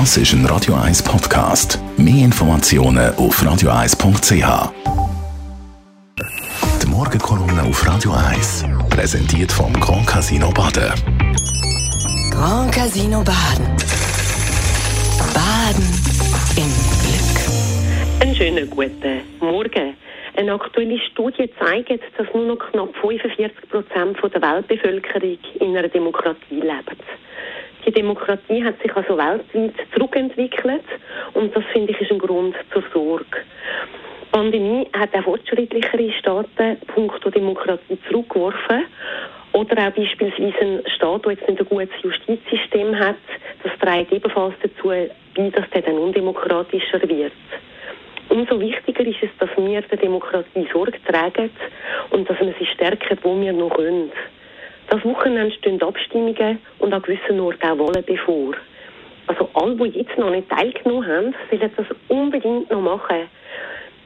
Das ist ein Radio 1 Podcast. Mehr Informationen auf radio1.ch. Die Morgenkolumne auf Radio 1 präsentiert vom Grand Casino Baden. Grand Casino Baden. Baden im Glück. Einen schönen guten Morgen. Eine aktuelle Studie zeigt, dass nur noch knapp 45 Prozent der Weltbevölkerung in einer Demokratie lebt. Die Demokratie hat sich also weltweit zurückentwickelt und das finde ich ist ein Grund zur Sorge. Die Pandemie hat auch fortschrittlichere Staaten punkto Demokratie zurückgeworfen oder auch beispielsweise ein Staat, der jetzt nicht ein gutes Justizsystem hat, das trägt ebenfalls dazu bei, dass der dann undemokratischer wird. Umso wichtiger ist es, dass wir der Demokratie Sorge tragen und dass wir sie stärken, wo wir noch können. Das Wochenende stehen Abstimmungen und an gewissen Orten auch Wahlen bevor. Also alle, die jetzt noch nicht teilgenommen haben, sollen das unbedingt noch machen.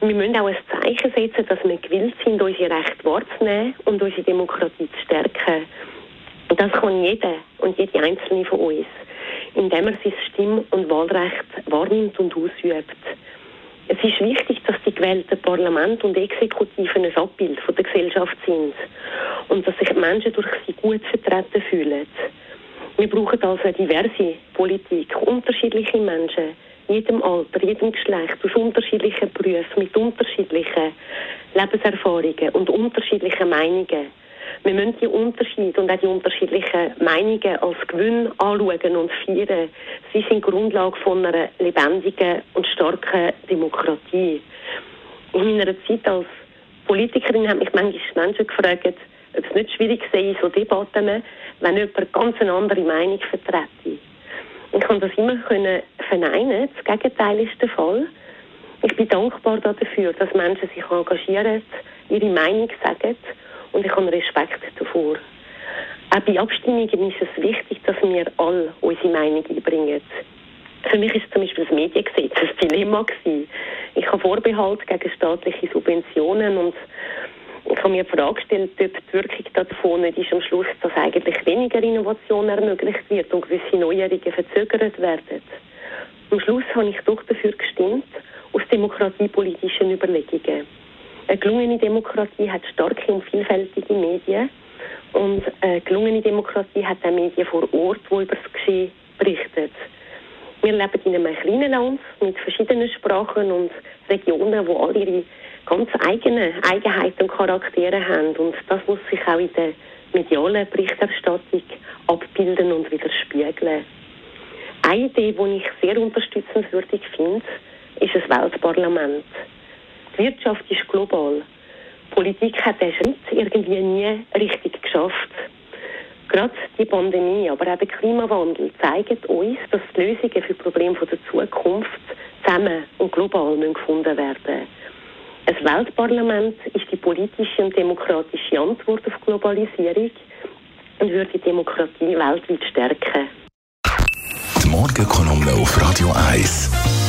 Wir müssen auch ein Zeichen setzen, dass wir gewillt sind, unsere Rechte wahrzunehmen und unsere Demokratie zu stärken. Und das kann jeder und jede Einzelne von uns, indem er sein Stimm- und Wahlrecht wahrnimmt und ausübt. Es ist wichtig, dass gewählten Parlament und Exekutiven ein Abbild von der Gesellschaft sind und dass sich die Menschen durch sie gut vertreten fühlen. Wir brauchen also eine diverse Politik, unterschiedliche Menschen, jedem Alter, jedem Geschlecht, aus unterschiedlichen Berufen, mit unterschiedlichen Lebenserfahrungen und unterschiedlichen Meinungen. Wir müssen die Unterschiede und auch die unterschiedlichen Meinungen als Gewinn anschauen und feiern. Sie sind Grundlage von einer lebendigen und starken Demokratie. In meiner Zeit als Politikerin haben mich manchmal Menschen gefragt, ob es nicht schwierig sei, so Debatten, wenn jemand ganz eine andere Meinung vertrete. Ich kann das immer können verneinen. Das Gegenteil ist der Fall. Ich bin dankbar dafür, dass Menschen sich engagieren, ihre Meinung sagen und ich habe Respekt davor. Auch bei Abstimmungen ist es wichtig, dass wir alle unsere Meinung einbringen. Für mich ist zum Beispiel das Mediengesetz ein Dilemma gewesen. Ich habe Vorbehalt gegen staatliche Subventionen und ich habe mir die Frage gestellt, ob die Wirkung davon nicht ist am Schluss, dass eigentlich weniger Innovation ermöglicht wird und gewisse Neuerungen verzögert werden. Am Schluss habe ich doch dafür gestimmt, aus demokratiepolitischen Überlegungen. Eine gelungene Demokratie hat starke und vielfältige Medien und eine gelungene Demokratie hat auch Medien vor Ort, die über das Geschehen berichten. Wir leben in einem kleinen Land mit verschiedenen Sprachen und Regionen, wo alle ihre ganz eigenen Eigenheiten und Charaktere haben. Und das muss sich auch in der medialen Berichterstattung abbilden und widerspiegeln. Eine Idee, die ich sehr unterstützenswürdig finde, ist das Weltparlament. Die Wirtschaft ist global. Die Politik hat den Schritt irgendwie nie richtig geschafft. Gerade die Pandemie, aber auch der Klimawandel zeigen uns, dass die Lösungen für die Probleme der Zukunft zusammen und global gefunden werden Ein Weltparlament ist die politische und demokratische Antwort auf Globalisierung und würde die Demokratie weltweit stärken. Die Morgenkolumne auf Radio 1.